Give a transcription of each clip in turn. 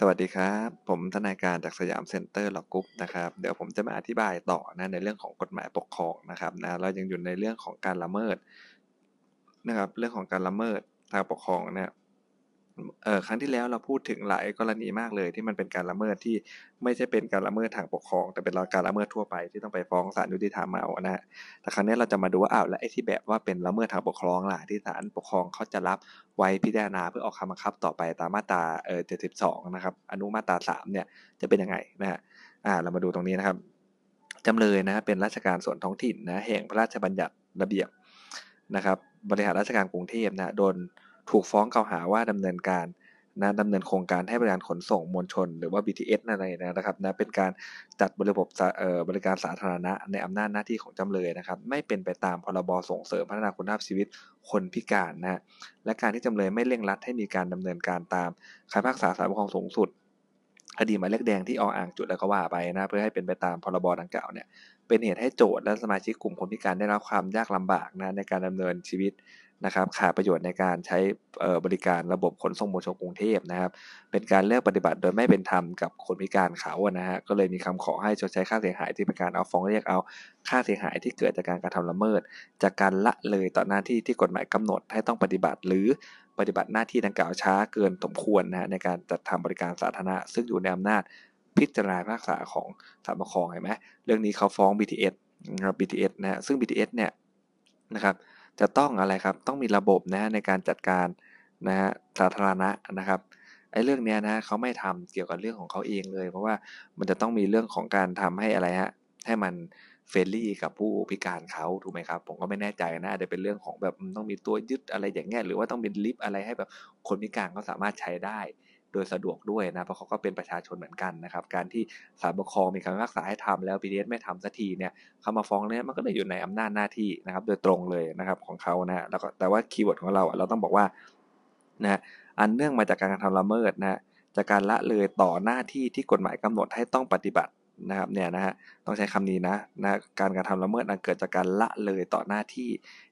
สวัสดีครับ ผมทนายการจาก Siam Center Law Group นะครับเดี๋ยวผมจะมาอธิบายต่อนะในเรื่องของกฎหมายปกครองนะครับนะเรายังอยู่ในเรื่องของการละเมิดนะครับเรื่องของการละเมิดทางปกครองเนี่ย ครั้งที่แล้วเราพูดถึงหลายกรณีมากเลย ที่มันเป็นการละเมิดที่ไม่ใช่เป็นการละเมิดทางปกครอง แต่เป็นการละเมิดทั่วไปที่ต้องไปฟ้องศาลยุติธรรมเอานะฮะแต่ครั้งนี้เราจะมาดูว่าอ้าวและไอ้ที่แบบว่าเป็นละเมิดทางปกครองล่ะที่ศาลปกครองเขาจะรับไว้พิจารณาเพื่อออกคำบังคับต่อไปตามมาตราเอ่อ72 นะครับ อนุมาตรา 3 เนี่ยจะเป็นยังไงนะฮะอ่าเรามาดูตรงนี้นะครับจำเลยนะเป็นราชการส่วนท้องถิ่นนะแห่งพระราชบัญญัติระเบียบนะครับ บริหารราชการกรุงเทพนะโดน ถูกฟ้องกล่าวหาว่าดำเนินการนะดำเนินโครงการให้บริการขนส่งมวลชน หรือว่า BTS อะไรนะครับนะเป็นการจัดบริบบบบริการสาธารณะในอำนาจหน้าที่ของจำเลยนะครับ ไม่เป็นไปตามพรบส่งเสริมพัฒนาคุณภาพชีวิตคนพิการนะและการที่จำเลยไม่เร่งรัดให้มีการดำเนินการตามคำพิพากษาศาลปกครองสูงสุดคดีหมายเลขแดงที่ออ่างจุดแล้วก็ว่าไปนะเพื่อให้เป็นไปตามพรบดังกล่าวเนี่ยเป็นเหตุให้โจทย์และสมาชิกกลุ่มคนพิการได้รับความยากลำบากนะในการดำเนินชีวิต นะครับขาดประโยชน์ในการใช้บริการระบบขนส่งมวลชนกรุงเทพนะครับ เป็นการเลือกปฏิบัติโดยไม่เป็นธรรมกับคนพิการเขานะฮะก็เลยมีคำขอให้ชดใช้ค่าเสียหายที่เป็นการเอาฟ้องเรียกเอาค่าเสียหายที่เกิดจากการกระทำละเมิด จากการละเลยต่อหน้าที่ที่กฎหมายกำหนดให้ต้องปฏิบัติ หรือปฏิบัติหน้าที่ดังกล่าวช้าเกินสมควรนะในการจัดทำบริการสาธารณะ ซึ่งอยู่ในอำนาจพิจารณาภาษาของศาลปกครองเห็นไหมเรื่องนี้เขาฟ้อง BTS นะครับ BTS นะฮะซึ่ง BTS เนี่ยนะครับ จะต้องอะไรครับ ต้องมีระบบนะในการจัดการนะฮะสาธารณะนะครับไอ้เรื่องเนี้ยนะเขาไม่ทำเกี่ยวกับเรื่องของเขาเองเลย เพราะว่ามันจะต้องมีเรื่องของการทำให้อะไรฮะให้มัน friendly กับผู้พิการเขาถูกไหมครับผมก็ไม่แน่ใจนะอาจจะเป็นเรื่องของแบบต้องมีตัวยึดอะไรอย่างเงี้ยหรือว่าต้องเป็นลิฟต์อะไรให้แบบคนพิการเขาสามารถใช้ได้ โดยสะดวกด้วยนะเพราะเขาก็เป็นประชาชนเหมือนกันนะครับ การที่ศาลปกครองมีคำพิพากษาให้ทำแล้วทีนี้ไม่ทำสักทีเนี่ยเขามาฟ้องเนี่ยมันก็เลยอยู่ในอำนาจหน้าที่นะครับ โดยตรงเลยนะครับของเขานะแล้วก็แต่ว่า keyword ของเราเราต้องบอกว่านะอันเนื่องมาจากการกระทำละเมิดนะจากการละเลยต่อหน้าที่ที่กฎหมายกำหนดให้ต้องปฏิบัตินะครับเนี่ยนะฮะต้องใช้คำนี้นะนะการกระทำละเมิดนั้นเกิดจากการละเลยต่อหน้าที่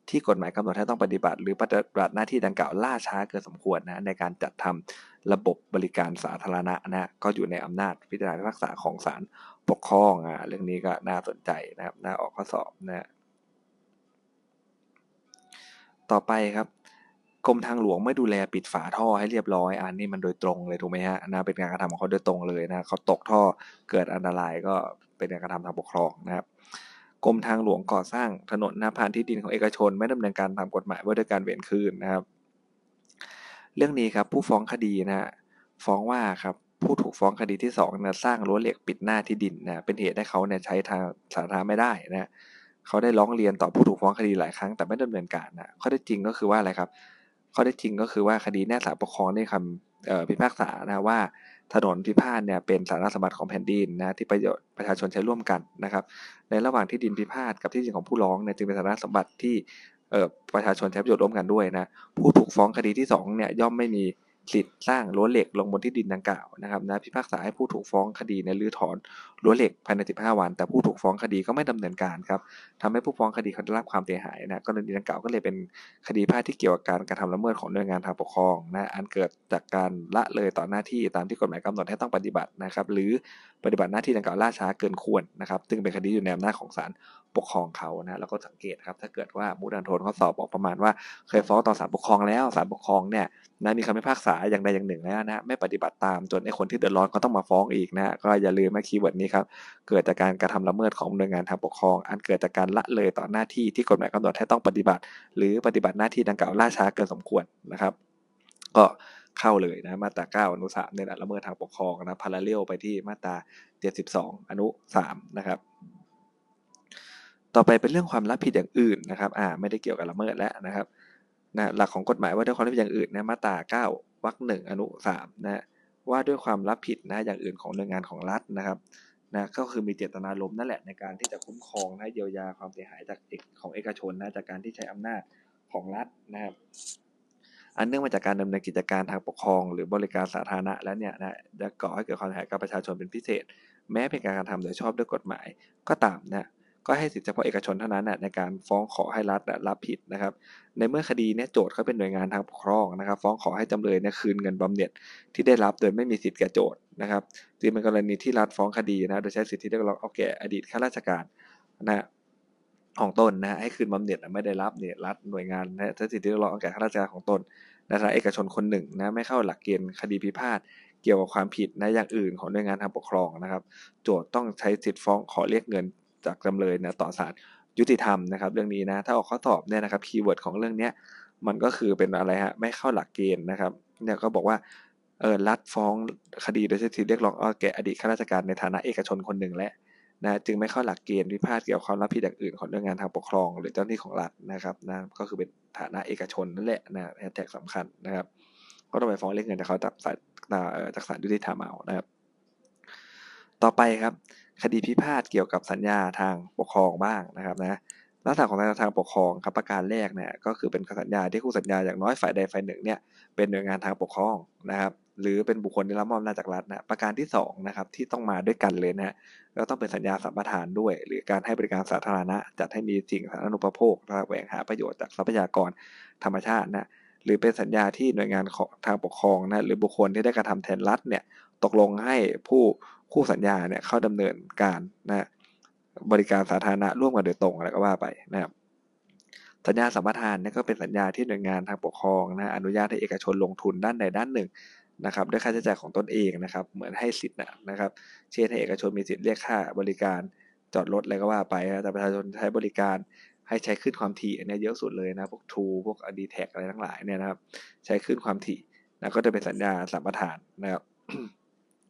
ที่กฎหมายกำหนดให้ต้องปฏิบัติ หรือปฏิบัติหน้าที่ดังกล่าวล่าช้าเกินสมควรนะในการจัดทำ ระบบบริการสาธารณะนะก็อยู่ในอำนาจพิจารณาพิพากษาของศาลปกครองอะเรื่องนี้ก็น่าสนใจนะครับน่าออกข้อสอบนะต่อไปครับกรมทางหลวงไม่ดูแลปิดฝาท่อให้เรียบร้อย อันนี้มันโดยตรงเลยถูกไหมฮะนะเป็นการกระทำของเขาโดยตรงเลยนะเขาตกท่อเกิดอันตรายก็เป็นการกระทำทางปกครองนะครับกรมทางหลวงก่อสร้างถนนหน้าผ่านที่ดินของเอกชน ไม่ดำเนินการตามกฎหมายว่าด้วยการเวนคืนนะครับ เรื่องนี้ครับผู้ฟ้องคดีนะฟ้องว่าครับผู้ถูกฟ้องคดีที่สองนะสร้างรั้วเหล็กปิดหน้าที่ดินนะเป็นเหตุให้เขาเนี่ยใช้ทางสาธารณะไม่ได้นะเขาได้ร้องเรียนต่อผู้ถูกฟ้องคดีหลายครั้งแต่ไม่ดำเนินการนะข้อได้จริงก็คือว่าอะไรครับข้อได้จริงก็คือว่าคดีแน่ศาลปกครองได้คำพิพากษานะว่าถนนพิพาทเนี่ยเป็นสาระสมบัติของแผ่นดินนะที่ประโยชน์ประชาชนใช้ร่วมกันนะครับ ในระหว่างที่ดินพิพาทกับที่ดินของผู้ร้องเนี่ยจึงเป็นสาระสมบัติที่ ประชาชนใช้ประโยชน์ร่วมกันด้วยนะผู้ถูกฟ้องคดีที่2เนี่ยย่อมไม่มีสิทธิ์สร้างรั้วเหล็กลงบนที่ดินดังกล่าวนะครับนะพิพากษาให้ผู้ถูกฟ้องคดีในรื้อถอนรั้วเหล็กภายใน 15 วัน แต่ผู้ถูกฟ้องคดีก็ไม่ดำเนินการครับทำให้ผู้ฟ้องคดีเขาได้รับความเสียหายนะกรณีดังกล่าวก็เลยเป็นคดีพิพาทที่เกี่ยวกับการกระทำละเมิดของหน่วยงานทางปกครองนะอันเกิดจากการละเลยต่อหน้าที่ตามที่กฎหมายกำหนดให้ต้องปฏิบัตินะครับ หรือปฏิบัติหน้าที่ดังกล่าวล่าช้าเกินควรนะครับซึ่งเป็นคดีอยู่ในอำนาจของศาล ปกครองเขานะแล้วก็สังเกตครับ ถ้าเกิดว่า mood and tone ข้อสอบบอกประมาณว่า เคยฟ้องต่อศาลปกครองแล้วศาลปกครองเนี่ยนะมีคำพิพากษาอย่างใดอย่างหนึ่งแล้วนะไม่ปฏิบัติตามจนไอ้คนที่เดือดร้อนก็ต้องมาฟ้องอีกนะก็อย่าลืมมา keyword นี้ครับเกิดจากการกระทำละเมิดของหน่วยงานทางปกครอง อันเกิดจากการละเลยต่อหน้าที่ที่กฎหมายกำหนดให้ต้องปฏิบัติ หรือปฏิบัติหน้าที่ดังกล่าวล่าช้าเกินสมควรนะครับ ก็เข้าเลยนะมาตรา9อนุ3เนี่ยละเมิดทางปกครองนะพาราเรลไปที่มาตรา 72 อนุ3นะครับ ต่อไปเป็นเรื่องความรับผิดอย่างอื่นนะครับอ่าไม่ได้เกี่ยวกับละเมิดแล้วนะครับนะหลักของกฎหมายว่าด้วยความรับผิดอย่างอื่นนะมาตรา9วรรคหนึ่งอนุ3นะว่าด้วยความรับผิดนะอย่างอื่นของหน่วยงานของรัฐนะครับนะก็คือมีเจตนาลมนั่นแหละในการที่จะคุ้มครองนะเยียวยาความเสียหายจากเอกของเอกชนนะจากการที่ใช้อำนาจของรัฐนะครับอันเนื่องมาจากการดำเนินกิจการทางปกครอง หรือบริการสาธารณะแล้วเนี่ยนะจะก่อให้เกิดความเสียหายกับประชาชนเป็นพิเศษ แม้เป็นการกระทำโดยชอบด้วยกฎหมายก็ตามนะ ก็ให้สิทธิเฉพาะเอกชนเท่านั้นในการฟ้องขอให้รัฐรับผิดนะครับ ในเมื่อคดีเนี่ยโจทย์เขาเป็นหน่วยงานทางปกครองนะครับ ฟ้องขอให้จำเลยเนี่ยคืนเงินบำเหน็จที่ได้รับโดยไม่มีสิทธิ์แก่โจทย์นะครับจึงเป็นกรณีที่รัฐฟ้องคดีนะโดยใช้สิทธิเรียกร้องเอาแก่อดีตข้าราชการนะของตนนะให้คืนบำเหน็จไม่ได้รับเนี่ยรัฐหน่วยงานนะใช้สิทธิเรียกร้องเอาแก่ข้าราชการของตนนะถ้าเอกชนคนหนึ่งนะไม่เข้าหลักเกณฑ์คดีพิพาทเกี่ยวกับความผิดนะอย่างอื่นของหน่วยงานทางปกครองนะครับ โจทย์ต้องใช้สิทธิฟ้องขอเรียกเงิน จากจำเลยนะต่อศาลยุติธรรมนะครับ เรื่องนี้นะถ้าออกข้อสอบเนี่ยนะครับ keyword ของเรื่องเนี้ยมันก็คือเป็นอะไรฮะไม่เข้าหลักเกณฑ์นะครับเนี่ยก็บอกว่าเออรัฐฟ้องคดีโดยใช้สิทธิเรียกร้องเอาแก่อดีตข้าราชการในฐานะเอกชนคนหนึ่งและนะจึงไม่เข้าหลักเกณฑ์พิพาทเกี่ยวกับความรับผิดอย่างอื่นของหน่วยงานทางปกครอง หรือเจ้าหน้าที่ของรัฐนะครับนะก็คือเป็นฐานะเอกชนนั่นแหละนะแฮชแท็กสำคัญนะครับ ก็ต้องไปฟ้องเรียกเงินจากเขาจากศาลจากศาลยุติธรรมเอานะครับ ต่อไปครับ คดีพิพาทเกี่ยวกับสัญญาทางปกครองบ้างนะครับนะลักษณะของสัญญาทางปกครองครับประการแรกเนี่ยก็คือเป็นสัญญาที่คู่สัญญาอย่างน้อยฝ่ายใดฝ่ายหนึ่งเนี่ยเป็นหน่วยงานทางปกครองนะครับหรือเป็นบุคคลที่รับมอบอำนาจากรัฐนะประการที่2นะครับที่ต้องมาด้วยกันเลยนะก็ต้องเป็นสัญญาสัมปทานด้วย หรือการให้บริการสาธารณะ จัดให้มีสิ่งสาธารณูปโภคแวงหาประโยชน์จากทรัพยากรธรรมชาตินะหรือเป็นสัญญาที่หน่วยงานของทางปกครองนะหรือบุคคลที่ได้กระทำแทนรัฐเนี่ยตกลงให้ผู้ คู่สัญญาเนี่ยเข้าดำเนินการนะบริการสาธารณะร่วมกันโดยตรงอะไรก็ว่าไปนะครับสัญญาสัมปทานเนี่ยก็เป็นสัญญาที่หน่วยงานทางปกครองนะอนุญาตให้เอกชนลงทุนด้านใดด้านหนึ่งนะครับด้วยค่าใช้จ่ายของตนเองนะครับ เหมือนให้สิทธิ์นะครับ เช่นให้เอกชนมีสิทธิ์เรียกค่าบริการจอดรถอะไรก็ว่าไปนะแต่ประชาชนใช้บริการให้ใช้ขึ้นความถี่อันนี้เยอะสุดเลยนะพวกทูพวกอดีแท็กอะไรทั้งหลายเนี่ยนะครับ ใช้ขึ้นความถี่นะก็จะเป็นสัญญาสัมปทานนะครับ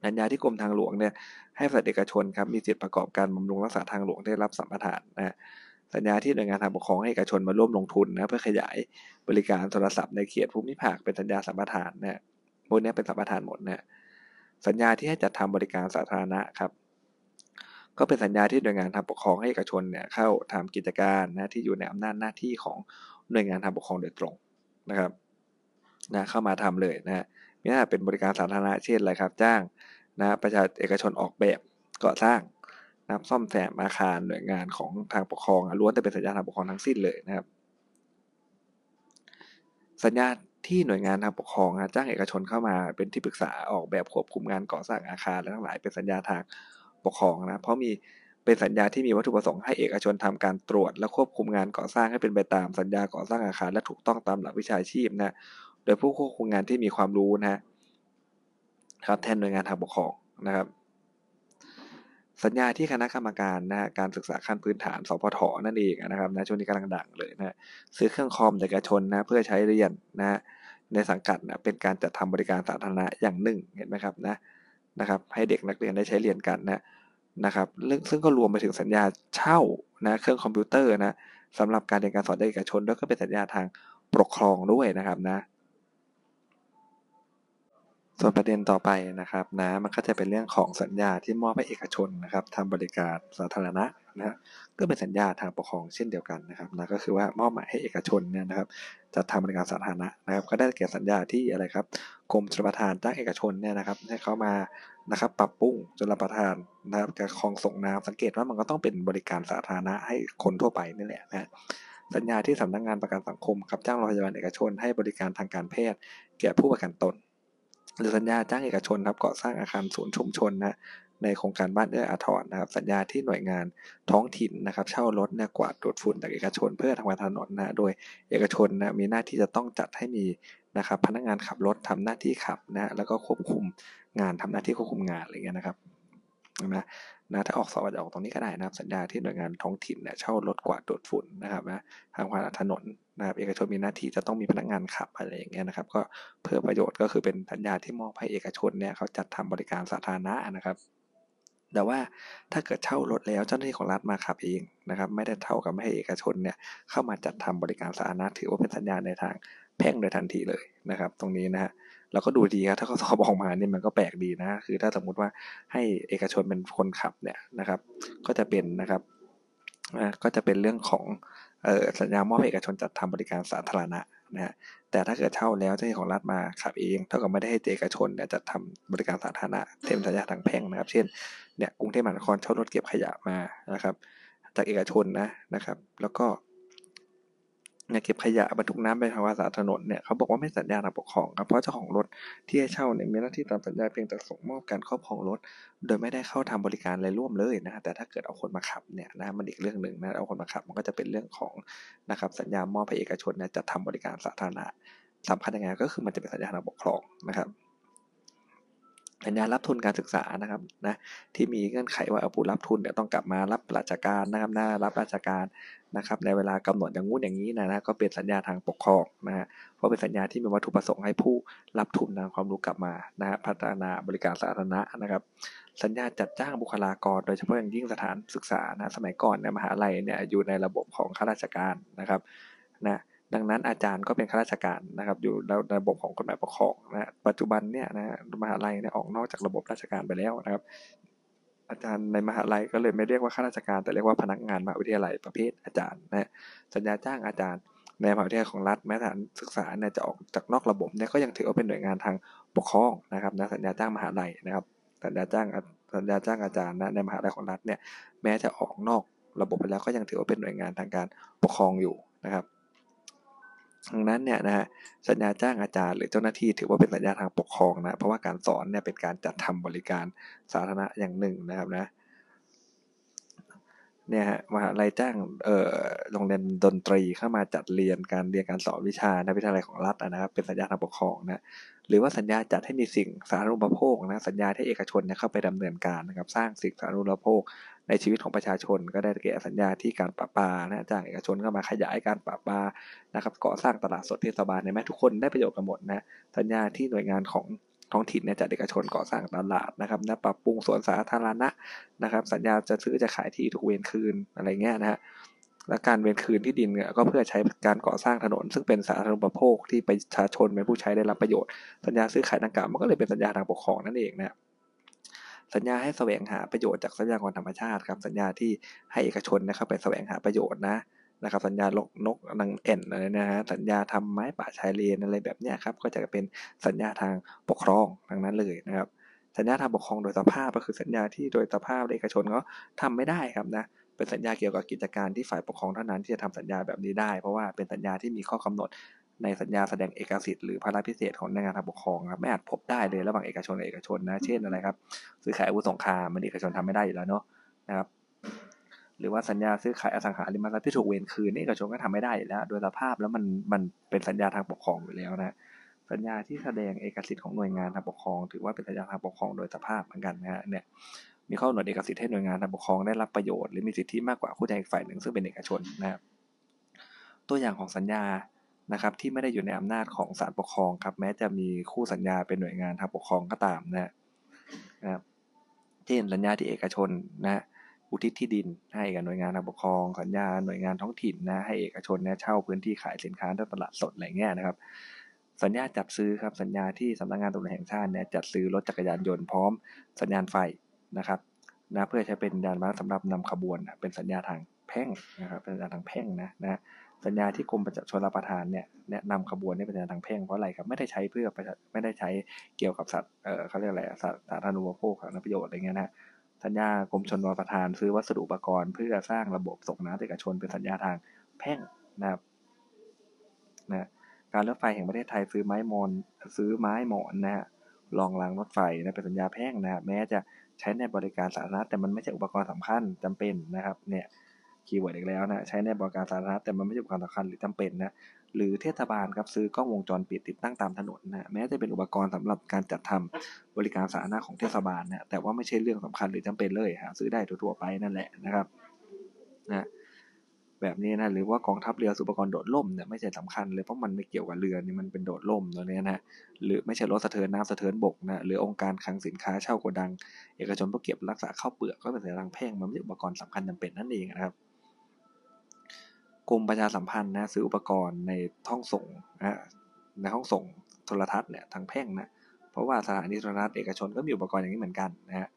สัญญาที่กรมทางหลวงเนี่ยให้บริษัทเอกชนครับมีสิทธิประกอบการบำรุงรักษาทางหลวงได้รับสัมปทานนะสัญญาที่หน่วยงานทางปกครองให้เอกชนมาร่วมลงทุนนะเพื่อขยายบริการโทรศัพท์ในเขตภูมิภาคเป็นสัญญาสัมปทานนะพวกนี้เป็นสัมปทานหมดนะสัญญาที่ให้จัดทำบริการสาธารณะครับ ก็เป็นสัญญาที่หน่วยงานทางปกครองให้เอกชนเนี่ยเข้าทำกิจการนะที่อยู่ในอำนาจหน้าที่ของหน่วยงานทางปกครองโดยตรงนะครับนะเข้ามาทำเลยนะมีหน้าเป็นบริการสาธารณะเช่นอะไรครับ จ้าง นะประชาเอกชนออกแบบก่อสร้างนะซ่อมแซมอาคารหน่วยงานของทางปกครองล้วนแต่เป็นสัญญาทางปกครองทั้งสิ้นเลยนะครับ สัญญาที่หน่วยงานทางปกครองจ้างเอกชนเข้ามาเป็นที่ปรึกษาออกแบบควบคุมงานก่อสร้างอาคารและทั้งหลายเป็นสัญญาทางปกครองนะเพราะมีเป็นสัญญาที่มีวัตถุประสงค์ให้เอกชนทำการตรวจ และควบคุมงานก่อสร้างให้เป็นไปตามสัญญาก่อสร้างอาคารและถูกต้องตามหลักวิชาชีพนะโดยผู้ควบคุมงานที่มีความรู้นะ ครับแทนหน่วยงานทางปกครองนะครับ สัญญาที่คณะกรรมการนะการศึกษาขั้นพื้นฐานสพทนั่นเองนะครับนะช่วงนี้กำลังดังเลยนะซื้อเครื่องคอมจากเอกชนนะเพื่อใช้เรียนนะในสังกัดนะเป็นการจัดทำบริการสาธารณะอย่างหนึ่งเห็นไหมครับนะนะครับ ให้เด็กนักเรียนได้ใช้เรียนกันนะนะครับซึ่งก็รวมไปถึงสัญญาเช่านะเครื่องคอมพิวเตอร์นะสำหรับการเรียนการสอนเอกชนด้วยก็เป็นสัญญาทางปกครองด้วยนะครับนะ ส่วนประเด็นต่อไปนะครับนะมันก็จะเป็นเรื่องของสัญญาที่มอบให้เอกชนนะครับทำบริการสาธารณะนะก็เป็นสัญญาทางปกครองเช่นเดียวกันนะครับนะก็คือว่ามอบหมายให้เอกชนเนี่ยนะครับจะทำบริการสาธารณะนะครับ ก็ได้เกี่ยวสัญญาที่อะไรครับกรมชลประทานจ้างเอกชนเนี่ยนะครับให้เขามานะครับปรับปรุงชลประทานนะครับจะคลองส่งน้ำสังเกตว่ามันก็ต้องเป็นบริการสาธารณะให้คนทั่วไปนี่แหละนะสัญญาที่สำนักงงานประกันสังคมครับจ้างโรงพยาบาลเอกชน ให้บริการทางการแพทย์ แก่ผู้ประกันตน หรือสัญญาจ้างเอกชนครับก่อสร้างอาคารศูนย์ชุมชนนะในโครงการบ้านเอื้ออาทรนะครับ สัญญาที่หน่วยงานท้องถิ่นนะครับ เช่ารถเนี่ยกวาดดูดฝุ่นจากเอกชน เพื่อทำงานถนนนะโดยเอกชนนะมีหน้าที่จะต้องจัดให้มีนะครับ พนักงานขับรถทำหน้าที่ขับนะแล้วก็ควบคุมงานทำหน้าที่ควบคุมงานอะไรเงี้ยนะครับนะ นะถ้าออกสอบจะออกตรงนี้ก็ได้นะครับสัญญาที่หน่วยงานท้องถิ่นเนี่ยเช่ารถกวาดดูดฝุ่นนะครับนะทางผ่านถนนนะครับเอกชนมีหน้าที่จะต้องมีพนักงานขับอะไรอย่างเงี้ยนะครับ ก็เพื่อประโยชน์ก็คือเป็นสัญญาที่มอบให้เอกชนเนี่ยเขาจัดทำบริการสาธารณะนะครับแต่ว่าถ้าเกิดเช่ารถแล้วเจ้าหน้าที่ของรัฐมาขับเองนะครับ ไม่ได้เท่ากับไม่ให้เอกชนเนี่ยเข้ามาจัดทำบริการสาธารณะถือว่าเป็นสัญญาในทางแพ่งโดยทันทีเลยนะครับ ตรงนี้นะฮะ เราก็ดูดีครับถ้าเขาสอบออกมาเนี่ยมันก็แปลกดีนะ คือถ้าสมมุติว่าให้เอกชนเป็นคนขับเนี่ยนะครับ ก็จะเป็นนะครับก็จะเป็นเรื่องของสัญญามอบเอกชนจัดทำบริการสาธารณะนะฮะแต่ถ้าเกิดเช่าแล้วเจ้าของรัฐมาขับเองเท่ากับไม่ได้ให้เอกชนเนี่ยจัดทำบริการสาธารณะเต็มสัญญาทางแพ่งนะครับ เช่นเนี่ยกรุงเทพมหานครเช่ารถเก็บขยะมานะครับ จากเอกชนนะนะครับ แล้วก็ เนี่ยเก็บขยะบรรทุกน้ำไปทางวาสาถนนเนี่ยเขาบอกว่าไม่สัญญาทางปกครองครับเพราะเจ้าของรถที่ให้เช่าเนี่ยมีหน้าที่ตามสัญญาเพียงแต่ส่งมอบการครอบครองรถ โดยไม่ได้เข้าทำบริการอะไรร่วมเลยนะแต่ถ้าเกิดเอาคนมาขับเนี่ยนะมันอีกเรื่องหนึ่งนะเอาคนมาขับมันก็จะเป็นเรื่องของนะครับสัญญามอบให้เอกชนเนี่ยจะทำบริการสาธารณะสำคัญยังไงก็คือมันจะเป็นสัญญาทางปกครองนะครับ สัญญารับทุนการศึกษานะครับนะที่มีเงื่อนไขว่าผู้รับทุนเนี่ยต้องกลับมารับราชการนะครับหน้ารับราชการนะครับในเวลากำหนดอย่างงู้นอย่างนี้นะนะก็เป็นสัญญาทางปกครองนะฮะเพราะเป็นสัญญาที่มีวัตถุประสงค์ให้ผู้รับทุนนำความรู้กลับมานะฮะพัฒนาบริการสาธารณะนะครับ สัญญาจัดจ้างบุคลากร โดยเฉพาะอย่างยิ่งสถานศึกษานะสมัยก่อนเนี่ยมหาลัยเนี่ยอยู่ในระบบของข้าราชการนะครับนะ ดังนั้นอาจารย์ก็เป็นข้าราชการนะครับ อยู่ในระบบของกฎหมายปกครองนะปัจจุบันเนี่ยนะมหาลัยเนี่ยออกนอกจากระบบราชการไปแล้วนะครับ อาจารย์ในมหาลัยก็เลยไม่เรียกว่าข้าราชการ แต่เรียกว่าพนักงานมหาวิทยาลัยประเภทอาจารย์นะสัญญาจ้างอาจารย์ในมหาวิทยาลัยของรัฐแม้สถานศึกษาเนี่ยจะออกจากนอกระบบเนี่ยก็ยังถือว่าเป็นหน่วยงานทางปกครองนะครับนะสัญญาจ้างมหาลัยนะครับ สัญญาจ้างสัญญาจ้างอาจารย์นะในมหาลัยของรัฐเนี่ยแม้จะออกนอกระบบไปแล้วก็ยังถือว่าเป็นหน่วยงานทางการปกครองอยู่นะครับ ดังนั้นเนี่ยนะฮะสัญญาจ้างอาจารย์หรือเจ้าหน้าที่ถือว่าเป็นสัญญาทางปกครองนะเพราะว่าการสอนเนี่ยเป็นการจัดทำบริการสาธารณะอย่างหนึ่งนะครับนะเนี่ยฮะมหาลัยจ้างเอ่อโรงเรียนดนตรีเข้ามาจัดเรียนการเรียนการสอนวิชาในวิทยาลัยของรัฐนะครับเป็นสัญญาทางปกครองนะหรือว่าสัญญาจัดให้มีสิ่งสาธารณูปโภคนะสัญญาให้เอกชนเนี่ยเข้าไปดำเนินการนะครับสร้างสิ่งสาธารณูปโภค ในชีวิตของประชาชน ก็ได้แก่สัญญาที่การประปานะจ้างเอกชนเข้ามาขยายการประปานะครับก่อสร้างตลาดสดเทศบาลในแม้ทุกคนได้ประโยชน์กันหมดนะสัญญาที่หน่วยงานของท้องถิ่นเนี่ยจัดเอกชนก่อสร้างตลาดนะครับนะปรับปรุงสวนสาธารณะนะครับ สัญญาจะซื้อจะขายที่ถูกเวรคืนอะไรเงี้ยนะฮะและการเวรคืนที่ดินเนี่ยก็เพื่อใช้การก่อสร้างถนน ซึ่งเป็นสาธารณูปโภคที่ประชาชนเป็นผู้ใช้ได้รับประโยชน์ สัญญาซื้อขายดังกล่าวมันก็เลยเป็นสัญญาทางปกครองนั่นเองนะ สัญญาให้แสวงหาประโยชน์จากทรัพยากรธรรมชาติครับสัญญาที่ให้เอกชนนะครับไปแสวงหาประโยชน์นะนะครับสัญญาลกนกนางเอ็นอะไรนะฮะสัญญาทำไม้ป่าชายเลนอะไรแบบนี้ครับก็จะเป็นสัญญาทางปกครองทั้งนั้นเลยนะครับสัญญาทางปกครองโดยสภาพก็คือสัญญาที่โดยสภาพเอกชนก็ทำไม่ได้ครับนะเป็นสัญญาเกี่ยวกับกิจการที่ฝ่ายปกครองเท่านั้นที่จะทำสัญญาแบบนี้ได้ เพราะว่าเป็นสัญญาที่มีข้อกำหนด ในสัญญาแสดงเอกสิทธิ์หรือภาระพิเศษของหน่วยงานทางปกครองครับไม่อาจพบได้เลยระหว่างเอกชนกับเอกชนนะเช่นอะไรครับซื้อขายอาวุธสงครามมันเอกชนทำไม่ได้อยู่แล้วเนาะนะครับหรือว่าสัญญาซื้อขายอสังหาริมทรัพย์ที่ถูกเวรคืนนี่เอกชนก็ทำไม่ได้อยู่แล้ว โดยสภาพแล้วมันมันเป็นสัญญาทางปกครองอยู่แล้วนะสัญญาที่แสดงเอกสิทธิ์ของหน่วยงานทางปกครอง ถือว่าเป็นสัญญาทางปกครองโดยสภาพเหมือนกันนะฮะเนี่ยมีข้อกำหนดเอกสิทธิ์ให้หน่วยงานทางปกครองได้รับประโยชน์หรือมีสิทธิมากกว่าคู่แทนอีกฝ่ายหนึ่งซึ่งเป็นเอกชนนะครับตัวอย่างของสัญญา นะครับที่ไม่ได้อยู่ในอำนาจของศาลปกครองครับแม้จะมีคู่สัญญาเป็นหน่วยงานทางปกครองก็ตามนะครับเช่นสัญญาที่เอกชนนะอุทิศที่ดินให้กับหน่วยงานทางปกครอง สัญญาหน่วยงานท้องถิ่นนะให้เอกชนเนี่ยเช่าพื้นที่ขายสินค้าในตลาดสดอะไรเงี้ยนะครับ สัญญาจัดซื้อครับสัญญาที่สำนักงานตำรวจแห่งชาติเนี่ยจัดซื้อรถจักรยานยนต์พร้อมสัญญาณไฟนะครับนะเพื่อใช้เป็นยานมาสำหรับนำขบวน เป็นสัญญาทางแพ่งนะครับเป็นสัญญาทางแพ่งนะนะ สัญญาที่กรมประชาชนรับประทานเนี่ยแนะนำขบวนนี่เป็นสัญญาทางแพ่งเพราะอะไรครับไม่ได้ใช้เพื่อไม่ได้ใช้เกี่ยวกับสัตว์เออเขาเรียกอะไรสัตว์สาธารณูปโภคสาธารณประโยชน์อะไรเงี้ยนะสัญญากรมชนรับประทานซื้อวัสดุอุปกรณ์เพื่อสร้างระบบส่งน้ำเอกชนเป็นสัญญาทางแพ่งนะครับนะการรถไฟแห่งประเทศไทยซื้อไม้หมอนซื้อไม้หมอนนะฮะรองรางรถไฟนะเป็นสัญญาแพ่งนะแม้จะใช้ในบริการสาธารณะแต่มันไม่ใช่อุปกรณ์สำคัญจำเป็นนะครับเนี่ย keyword อีกแล้วนะใช้ในบริการสาธารณะแต่มันไม่ใช่อุปกรณ์สำคัญหรือจำเป็นนะหรือเทศบาลครับซื้อกล้องวงจรปิดติดตั้งตามถนนนะแม้จะเป็นอุปกรณ์สำหรับการจัดทำบริการสาธารณะของเทศบาลนะแต่ว่าไม่ใช่เรื่องสำคัญหรือจำเป็นเลยหาซื้อได้ทั่วไปนั่นแหละนะครับนะแบบนี้นะหรือว่ากองทัพเรือสุปกรณ์โดดล่มเนี่ยไม่ใช่สำคัญเลยเพราะมันไม่เกี่ยวกับเรือนี่มันเป็นโดดล่มตัวนี้นะหรือไม่ใช่รถสะเทินน้ำสะเทินบกนะหรือองค์การคลังสินค้าเช่าโกดัง เอกชนเพื่อเก็บรักษาข้าวเปลือกก็เป็นสัญลักษณ์แพ่งมันไม่ใช่อุปกรณ์สำคัญจำเป็นนั่นเองนะครับ กรมประชาสัมพันธ์นะซื้ออุปกรณ์ในท้องส่งนะในห้องส่งโทรทัศน์เนี่ยทางแพ่งนะเพราะว่าสถานีโทรทัศน์เอกชนก็มีอุปกรณ์อย่างนี้เหมือนกันนะฮะ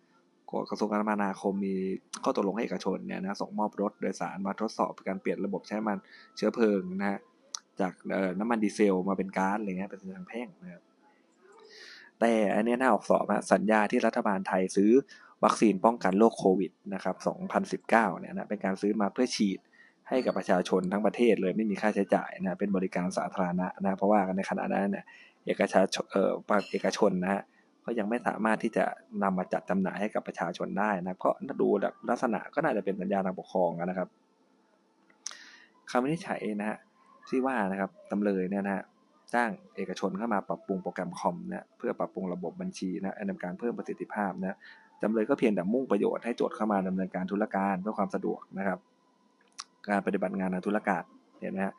กระทรวงการคมนาคมมีข้อตกลงให้เอกชนเนี่ยนะส่งมอบรถโดยสารมาทดสอบการเปลี่ยนระบบใช้มันเชื้อเพลิงนะฮะจากน้ำมันดีเซลมาเป็นก๊าซอะไรเงี้ยเป็นทางแพ่งนะครับแต่อันนี้น่าออกสอบสัญญาที่รัฐบาลไทยซื้อวัคซีนป้องกันโรคโควิดนะครับ2019เนี่ยนะเป็นการซื้อมาเพื่อฉีด ให้กับประชาชนทั้งประเทศเลยไม่มีค่าใช้จ่ายนะเป็นบริการสาธารณะนะเพราะว่าในขณะนั้นเนี่ยเอกชนเอ่อเอกชนนะฮะก็ยังไม่สามารถที่จะนำมาจัดจำหน่ายให้กับประชาชนได้นะเพราะดูลักษณะก็น่าจะเป็นสัญญาทางปกครองนะครับคำวินิจฉัยนะฮะที่ว่านะครับจำเลยเนี่ยนะฮะจ้างเอกชนเข้ามาปรับปรุงโปรแกรมคอมนะเพื่อปรับปรุงระบบบัญชีนะดำเนินการเพิ่มประสิทธิภาพนะจำเลยก็เพียงแต่มุ่งประโยชน์ให้โจทย์เข้ามาดำเนินการธุรการเพื่อความสะดวกนะครับ การปฏิบัติงานทางธุรการเห็นไหมฮะ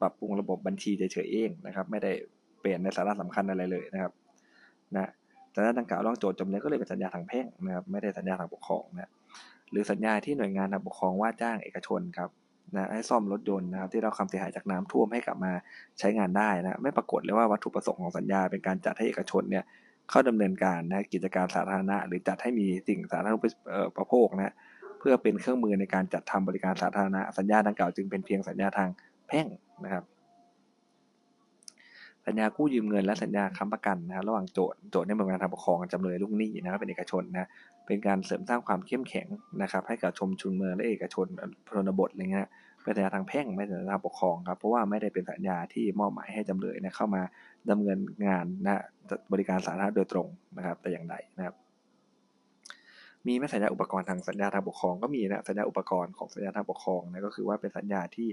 ปรับปรุงระบบบัญชีเฉยๆเองนะครับ ไม่ได้เปลี่ยนในสาระสำคัญอะไรเลยนะครับนะสัญญาดังกล่าวร้องโจทย์จำเลยก็เลยเป็นสัญญาทางแพ่งนะครับไม่ได้สัญญาทางปกครองนะหรือสัญญาที่หน่วยงานทางปกครองว่าจ้างเอกชนครับนะให้ซ่อมรถยนต์นะครับที่เราความเสียหายจากน้ำท่วมให้กลับมาใช้งานได้นะไม่ปรากฏเลยว่าวัตถุประสงค์ของสัญญา เป็นการจัดให้เอกชนเนี่ยเข้าดำเนินการนะกิจการสาธารณะ หรือจัดให้มีสิ่งสาธารณูปโภคนะ เพื่อเป็นเครื่องมือในการจัดทำบริการสาธารณะสัญญาดังกล่าวจึงเป็นเพียงสัญญาทางแพ่งนะครับ สัญญากู้ยืมเงินและสัญญาค้ำประกันนะรระหว่างโจทย์โจทย์ในเมืองการทางปกครองจำเลยลูกหนี้นะครับเป็นเอกชนนะเป็นการเสริมสร้างความเข้มแข็งนะครับ ให้กับชมชุนเมืองและเอกชนพลนบทอะไรเงี้ยเป็นสัญญาทางแพ่งไม่ใช่สัญญาทางปกครองครับเพราะว่าไม่ได้เป็นสัญญาที่มอบหมายให้จำเลยนะเข้ามาดำเนินงานนะบริการสาธารณะโดยตรงนะครับ แต่อย่างใดนะครับ มีไม่สัญญาอุปกรณ์ทางสัญญาทางปกครองก็มีนะสัญญาอุปกรณ์ของสัญญาทางปกครองนะก็คือว่าเป็นสัญญาที่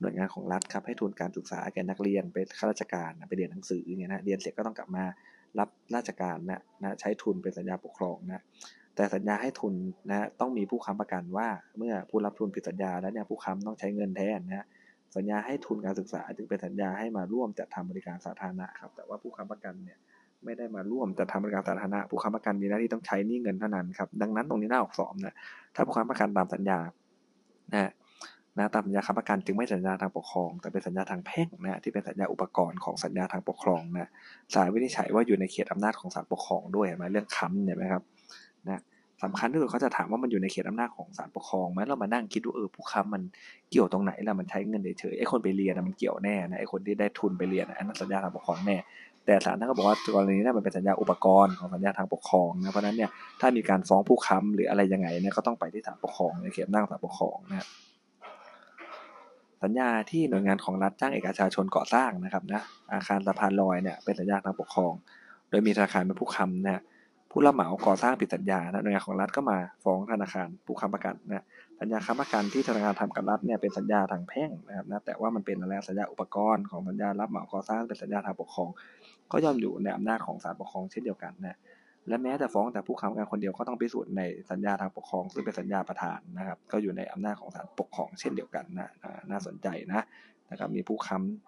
หน่วยงานของรัฐครับให้ทุนการศึกษาแก่นักเรียนเป็นข้าราชการไปเรียนหนังสืออย่างเงี้ยนะเรียนเสร็จก็ต้องกลับมารับราชการนะนะใช้ทุนเป็นสัญญาปกครองนะแต่สัญญาให้ทุนนะต้องมีผู้ค้ำประกันว่าเมื่อผู้รับทุนผิดสัญญาแล้วเนี่ยผู้ค้ำต้องใช้เงินแทนนะสัญญาให้ทุนการศึกษาจึงเป็นสัญญาให้มาร่วมจัดทำบริการสาธารณะครับแต่ว่าผู้ค้ำประกันเนี่ย ไม่ได้มาร่วมจัดทำบริการสาธารณะผู้ค้ำประกันมีหน้าที่ต้องใช้นี่เงินเท่านั้นครับดังนั้นตรงนี้น่าออกสอบนะถ้าผู้ค้ำประกันตามสัญญานะนะตามสัญญาค้ำประกันจึงไม่สัญญาทางปกครอง แต่เป็นสัญญาทางแพ่งนะที่เป็นสัญญาอุปกรณ์ของสัญญาทางปกครองนะศาลวินิจฉัยว่าอยู่ในเขตอำนาจของศาลปกครองด้วยเห็นไหมเรื่องค้ำเนี่ยไหมครับนะสำคัญที่สุดเขาจะถามว่ามันอยู่ในเขตอำนาจของศาลปกครองไหมเรามานั่งคิดว่าเออผู้ค้ำมันเกี่ยวตรงไหนล่ะมันใช้เงินเฉยๆไอ้คนไปเรียนมันเกี่ยวแน่นะไอ้คนที่ได้ทุนไปเรียนอันนั้นสัญญาทางปกครองแน่ แต่ศาลท่านก็บอกว่ากรณีนี้มันเป็นสัญญาอุปกรณ์ของสัญญาทางปกครองนะเพราะนั้นเนี่ยถ้ามีการฟ้องผู้ค้ำหรืออะไรยังไงเนี่ยก็ต้องไปที่ศาลปกครองในเขตอำนาจศาลปกครองนะสัญญาที่หน่วยงานของรัฐจ้างเอกชาชนก่อสร้างนะครับนะอาคารสะพานลอยเนี่ยเป็นสัญญาทางปกครอง โดยมีธนาคารเป็นผู้ค้ำนะผู้รับเหมาก่อสร้างผิดสัญญาหน่วยงานของรัฐก็มาฟ้องธนาคารผู้ค้ำประกันนะสัญญาค้ำประกันที่ธนาคารทำกับรัฐเนี่ยเป็นสัญญาทางแพ่งนะครับนะแต่ว่ามันเป็นอะไรสัญญาอุปกรณ์ของสัญญารับเหมาก่อสร้างเป็นสัญญาทางปกครอง ก็ย่อมอยู่ในอำนาจของศาลปกครองเช่นเดียวกันนะและแม้แต่ฟ้องแต่ผู้ค้ำประกันคนเดียวก็ต้องพิสูจน์ในสัญญาทางปกครอง ซึ่งเป็นสัญญาประธานนะครับ ก็อยู่ในอำนาจของศาลปกครองเช่นเดียวกันนะน่าสนใจนะนะครับมีผู้ค้ำ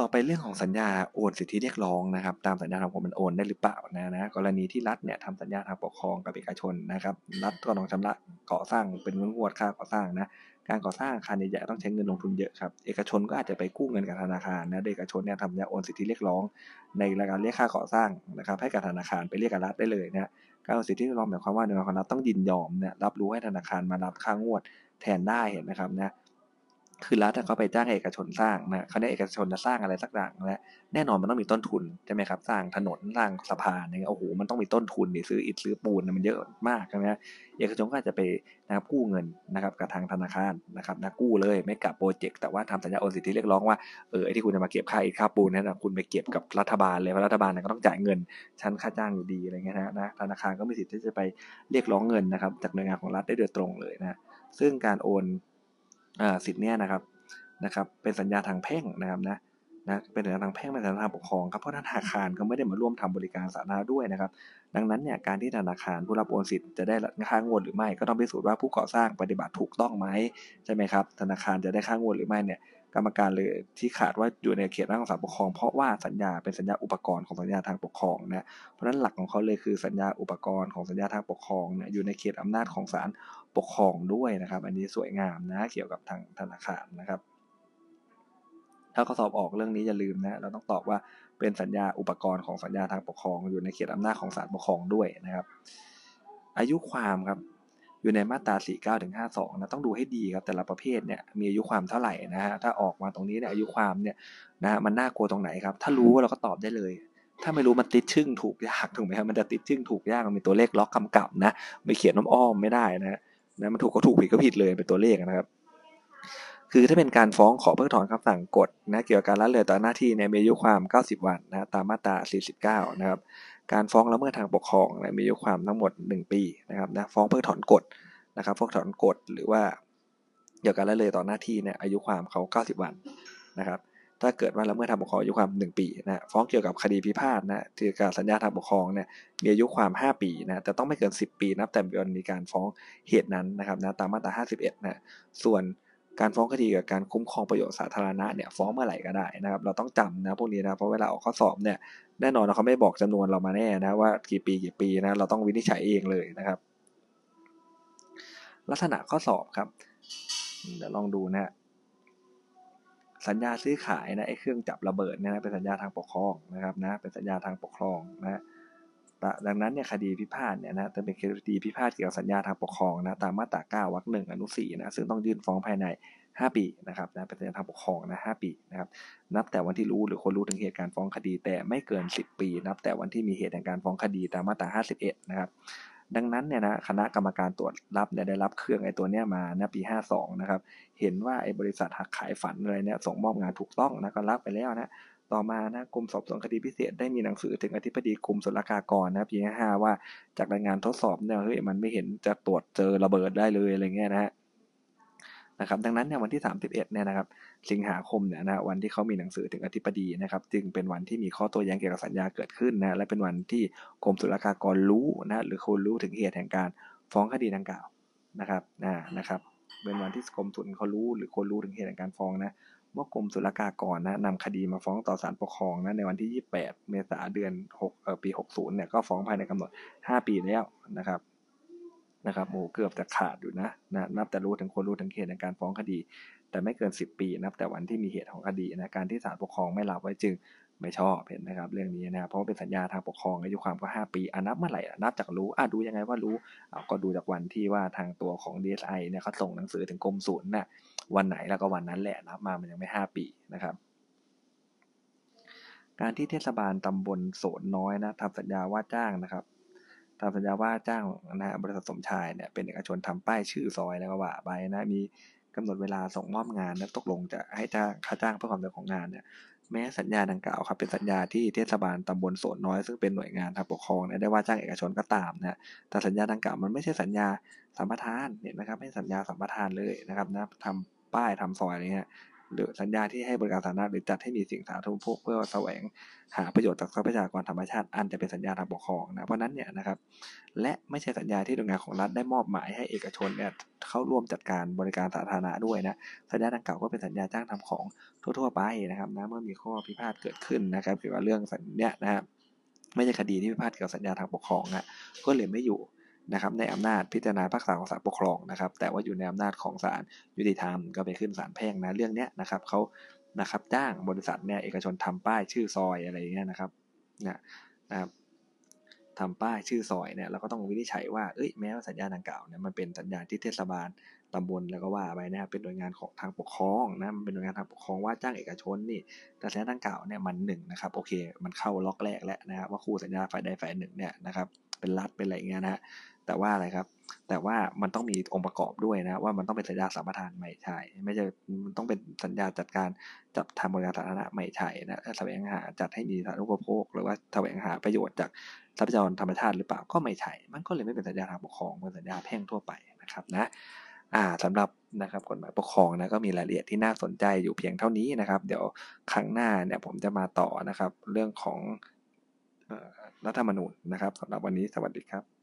ต่อไปเรื่องของสัญญาโอนสิทธิเรียกร้องนะครับ ตามสัญญาทางผมมันโอนได้หรือเปล่านะนะกรณีที่รัฐเนี่ยทำสัญญาทางปกครองกับเอกชนนะครับ รัฐก็ต้องชำระก่อสร้างเป็นงวดค่าก่อสร้างนะการก่อสร้างอาคารใหญ่ๆต้องใช้เงินลงทุนเยอะครับเอกชนก็อาจจะไปกู้เงินกับธนาคารนะเอกชนเนี่ยทำสัญญาโอนสิทธิเรียกร้อง ในรายการเรียกค่าก่อสร้างนะครับ ให้กับธนาคารไปเรียกกับรัฐได้เลยนะการโอนสิทธิเรียกร้องหมายความว่าหน่วยงานของรัฐต้องยินยอมเนี่ยรับรู้ให้ธนาคารมารับค่างวดแทนได้เห็นไหมครับนะ คือรัฐเขาไปจ้างเอกชนสร้างนะเขาเนี่ยเอกชนจะสร้างอะไรสักอย่างนะแน่นอนมันต้องมีต้นทุนใช่ไหมครับสร้างถนนสร้างสะพานเนี่ยโอ้โหมันต้องมีต้นทุนนี่ซื้ออิฐซื้อปูนมันเยอะมากใช่ไหมเอกชนก็จะไปนะครับกู้เงินนะครับกับทางธนาคารนะครับนะกู้เลยไม่กับโปรเจกต์แต่ว่าทำสัญญาโอนสิทธิเรียกร้องว่าเออไอที่คุณจะมาเก็บค่าอิฐค่าปูนนั่นนะคุณไปเก็บกับรัฐบาลเลยเพราะรัฐบาลก็ต้องจ่ายเงินชั้นค่าจ้างอยู่ดีอะไรเงี้ยนะนะธนาคารก็มีสิทธิ์ที่จะไปเรียกร้องเงินนะครับจากหน่วยงานของรัฐได้โดยตรงเลยนะซึ่งการโอน สิทธิ์เนี้ยนะครับนะครับ เป็นสัญญาทางแพ่งนะครับนะนะเป็นสัญญาทางแพ่งเป็นสัญญาทางปกครองครับเพราะธนาคารก็ไม่ได้มาร่วมทำบริการสาธารณะด้วยนะครับ ดังนั้นเนี่ยการที่ธนาคารผู้รับโอนสิทธิ์จะได้ค่างวดหรือไม่ ก็ต้องพิสูจน์ว่าผู้ก่อสร้างปฏิบัติถูกต้องไหมใช่ไหมครับธนาคารจะได้ค่างวดหรือไม่เนี่ย กรรมการเลยที่ขาดว่าอยู่ในเขตร่างของศาลปกครอง เพราะว่าสัญญาเป็นสัญญาอุปกรณ์ของสัญญาทางปกครองนะเพราะฉะนั้นหลักของเขาเลยคือสัญญาอุปกรณ์ของสัญญาทางปกครองเนี่ยอยู่ในเขตอำนาจของศาลปกครองด้วยนะครับ อันนี้สวยงามนะเกี่ยวกับทางธนาคารนะครับ ถ้าเขาสอบออกเรื่องนี้อย่าลืมนะเราต้องตอบว่าเป็นสัญญาอุปกรณ์ของสัญญาทางปกครอง อยู่ในเขตอำนาจของศาลปกครองด้วยนะครับ อายุความครับ อยู่ในมาตรา 49ถึง52 นะ ต้องดูให้ดีครับ แต่ละประเภทเนี่ย มีอายุความเท่าไหร่นะฮะ ถ้าออกมาตรงนี้เนี่ยอายุความเนี่ยนะมันน่ากลัวตรงไหนครับ ถ้ารู้เราก็ตอบได้เลย ถ้าไม่รู้มันติดชึ่งถูกยากถูกไหมครับ มันจะติดชึ่งถูกยาก มันมีตัวเลขล็อกกำกับนะ ไม่เขียนน้ำอ้อมไม่ได้นะนะมันถูกก็ถูกผิดก็ผิดเลยเป็นตัวเลขนะครับ คือถ้าเป็นการฟ้องขอเพิกถอนคำสั่งกฎนะ เกี่ยวกับการละเลยต่อหน้าที่ในมีอายุความ 90 วันนะ ตามมาตรา 49 นะครับ การฟ้องละเมิดทางปกครองนะมีอายุความทั้งหมด 1 ปีนะครับนะฟ้องเพิกถอนกฎนะครับเพิกถอนกฎหรือว่าเกี่ยวกับละเลยต่อหน้าที่เนี่ยอายุความเขา 90 วันนะครับถ้าเกิดว่าละเมิดทางปกครองอายุความ 1 ปีนะฟ้องเกี่ยวกับคดีพิพาทนะที่การสัญญาทางปกครองเนี่ยมีอายุความ 5 ปีนะแต่ต้องไม่เกิน 10 ปีนับแต่วันมีการฟ้องเหตุนั้นนะครับนะตามมาตรา 51นะส่วนการฟ้องคดีกับการคุ้มครองประโยชน์สาธารณะเนี่ยฟ้องเมื่อไหร่ก็ได้นะครับ เราต้องจำนะพวกนี้นะเพราะเวลาออกข้อสอบเนี่ย แน่นอนเขาไม่บอกจำนวนเรามาแน่นะว่ากี่ปีกี่ปีนะเราต้องวินิจฉัยเองเลยนะครับ ลักษณะข้อสอบครับ เดี๋ยวลองดูนะสัญญาซื้อขายนะไอ้เครื่องจับระเบิดเนี่ยนะเป็นสัญญาทางปกครองนะครับนะเป็นสัญญาทางปกครองนะดังนั้นเนี่ยคดีพิพาทเนี่ยนะจะเป็นคดีพิพาทเกี่ยวกับสัญญาทางปกครองนะตามมาตรา9วรรคหนึ่งอนุสี่นะซึ่งต้องยื่นฟ้องภายใน 5 ปีนะครับนะเป็นสัญญาทางปกครองนะ5ปีนะครับนับแต่วันที่รู้หรือคนรู้ถึงเหตุการณ์ฟ้องคดี แต่ไม่เกิน 10 ปี นับแต่วันที่มีเหตุแห่งการฟ้องคดีตามมาตรา 51 นะครับดังนั้นเนี่ยนะคณะกรรมการตรวจรับเนี่ยได้รับเครื่องไอ้ตัวเนี้ยมาณปี 52 นะครับ เห็นว่าไอ้บริษัทหักขายฝันอะไรเนี่ยส่งมอบงานถูกต้องนะก็รับไปแล้วนะ ต่อมานะกรมสอบสวนคดีพิเศษได้มีหนังสือถึงอธิบดีกรมศุลกากรนะปีห้าว่าจากรายงานทดสอบเนี่ยเฮ้ยมันไม่เห็นจะตรวจเจอระเบิดได้เลยอะไรเงี้ยนะฮะ นะครับดังนั้นเนี่ยวันที่ 31เนี่ยนะครับสิงหาคมเนี่ยนะวันที่เขามีหนังสือถึงอธิบดีนะครับจึงเป็นวันที่มีข้อโต้แย้งเกี่ยวกับสัญญาเกิดขึ้นนะและเป็นวันที่กรมศุลกากรรู้นะหรือคนรู้ถึงเหตุแห่งการฟ้องคดีดังกล่าวนะครับนะนะครับเป็นวันที่กรมศุลเขารู้หรือคนรู้ถึงเหตุแห่งการฟ้องนะเมื่อกรมศุลกากรนะนำคดีมาฟ้องต่อศาลปกครองนะในวันที่ 28 เมษายนเดือน6เอ่อปี 60เนี่ยก็ฟ้องภายในกำหนด 5 ปีแล้วนะครับ นะครับโอ้เกือบจะขาดอยู่นะนะนับแต่รู้ถึงคนรู้ถึงเหตุในการฟ้องคดี แต่ไม่เกิน 10 ปีนับแต่วันที่มีเหตุของคดีนะการที่ศาลปกครองไม่รับไว้จึงไม่ชอบเห็นนะครับเรื่องนี้นะเพราะเป็นสัญญาทางปกครองอายุความก็ 5 ปีอนับเมื่อไหร่นับจากรู้อะดูยังไงว่ารู้เอาก็ดูจากวันที่ว่าทางตัวของ DSI เนี่ยเขาส่งหนังสือถึงกรมศูนย์น่ะวันไหนแล้วก็วันนั้นแหละนับมามันยังไม่ 5 ปีนะครับการที่เทศบาลตำบลโสนน้อยนะทำสัญญาว่าจ้างนะครับ ทำสัญญาว่าจ้างนะฮะบริษัทสมชายเนี่ยเป็นเอกชนทำป้ายชื่อซอยแล้วก็ว่าไปนะมีกำหนดเวลาส่งมอบงานและตกลงจะให้จ้างค่าจ้างเพื่อความเร็วของงานเนี่ยแม้สัญญาดังกล่าวครับเป็นสัญญาที่เทศบาลตำบลโสนน้อยซึ่งเป็นหน่วยงานทางปกครองได้ว่าจ้างเอกชนก็ตามนะแต่สัญญาดังกล่าวมันไม่ใช่สัญญาสัมปทานเห็นไหมครับไม่สัญญาสัมปทานเลยนะครับนะทำป้ายทำซอยอะไรเงี้ย หรือสัญญาที่ให้บริการสาธารณะหรือจัดให้มีสิ่งสาธารณูปโภคเพื่อแสวงหาประโยชน์จากทรัพยากรธรรมชาติอันจะเป็นสัญญาทางปกครองนะเพราะนั้นเนี่ยนะครับ และไม่ใช่สัญญาที่หน่วยงานของรัฐได้มอบหมายให้เอกชนเนี่ยเข้าร่วมจัดการบริการสาธารณะด้วยนะสัญญาดังกล่าวก็เป็นสัญญาจ้างทำของทั่วๆไปนะครับนะเมื่อมีข้อพิพาทเกิดขึ้นนะครับเกี่ยวกับเรื่องสัญญานะครับไม่ใช่คดีที่พิพาทเกี่ยวกับสัญญาทางปกครองนะก็เลยไม่อยู่ นะครับในอำนาจพิจารณาพักษาของศาลปกครองนะครับ แต่ว่าอยู่ในอำนาจของศาลยุติธรรมก็ไปขึ้นศาลแพ่งนะเรื่องเนี้ยนะครับเขานะครับจ้างบริษัทเนี่ยเอกชนทำป้ายชื่อซอยอะไรเงี้ยนะครับนะนะครับทำป้ายชื่อซอยเนี่ยเราก็ต้องวินิจฉัยว่าเอ้ยแม้ว่าสัญญาดังกล่าวเนี่ยมันเป็นสัญญาที่เทศบาลตำบลแล้วก็ว่าไปนะครับเป็นหน่วยงานของทางปกครองนะมันเป็นหน่วยงานทางปกครองว่าจ้างเอกชนนี่แต่สัญญาดังกล่าวเนี่ยมันหนึ่งนะครับโอเค มันเข้าล็อกแรกแล้วนะครับว่าคู่สัญญาฝ่ายใดฝ่ายหนึ่งเนี่ยนะครับเป็นรัฐเป็นอะไรเงี้ยนะฮะแต่ว่าอะไรครับ แต่ว่ามันต้องมีองค์ประกอบด้วยนะว่ามันต้องเป็นสัญญาสัมปทานไม่ใช่ไม่ใช่มันต้องเป็นสัญญาจัดการจัดทำบริการสาธารณะไม่ใช่นะแสวงหาจัดให้มีสาธารณูปโภค หรือว่าแสวงหาประโยชน์จากทรัพยากรธรรมชาติหรือเปล่าก็ไม่ใช่มันก็เลยไม่เป็นสัญญาทางปกครองเป็นสัญญาแพ่งทั่วไปนะครับนะอ่าสำหรับนะครับกฎหมายปกครองนะก็มีรายละเอียดที่น่าสนใจอยู่เพียงเท่านี้นะครับ เดี๋ยวครั้งหน้าเนี่ยผมจะมาต่อนะครับ เรื่องของรัฐธรรมนูญนะครับสำหรับวันนี้สวัสดีครับ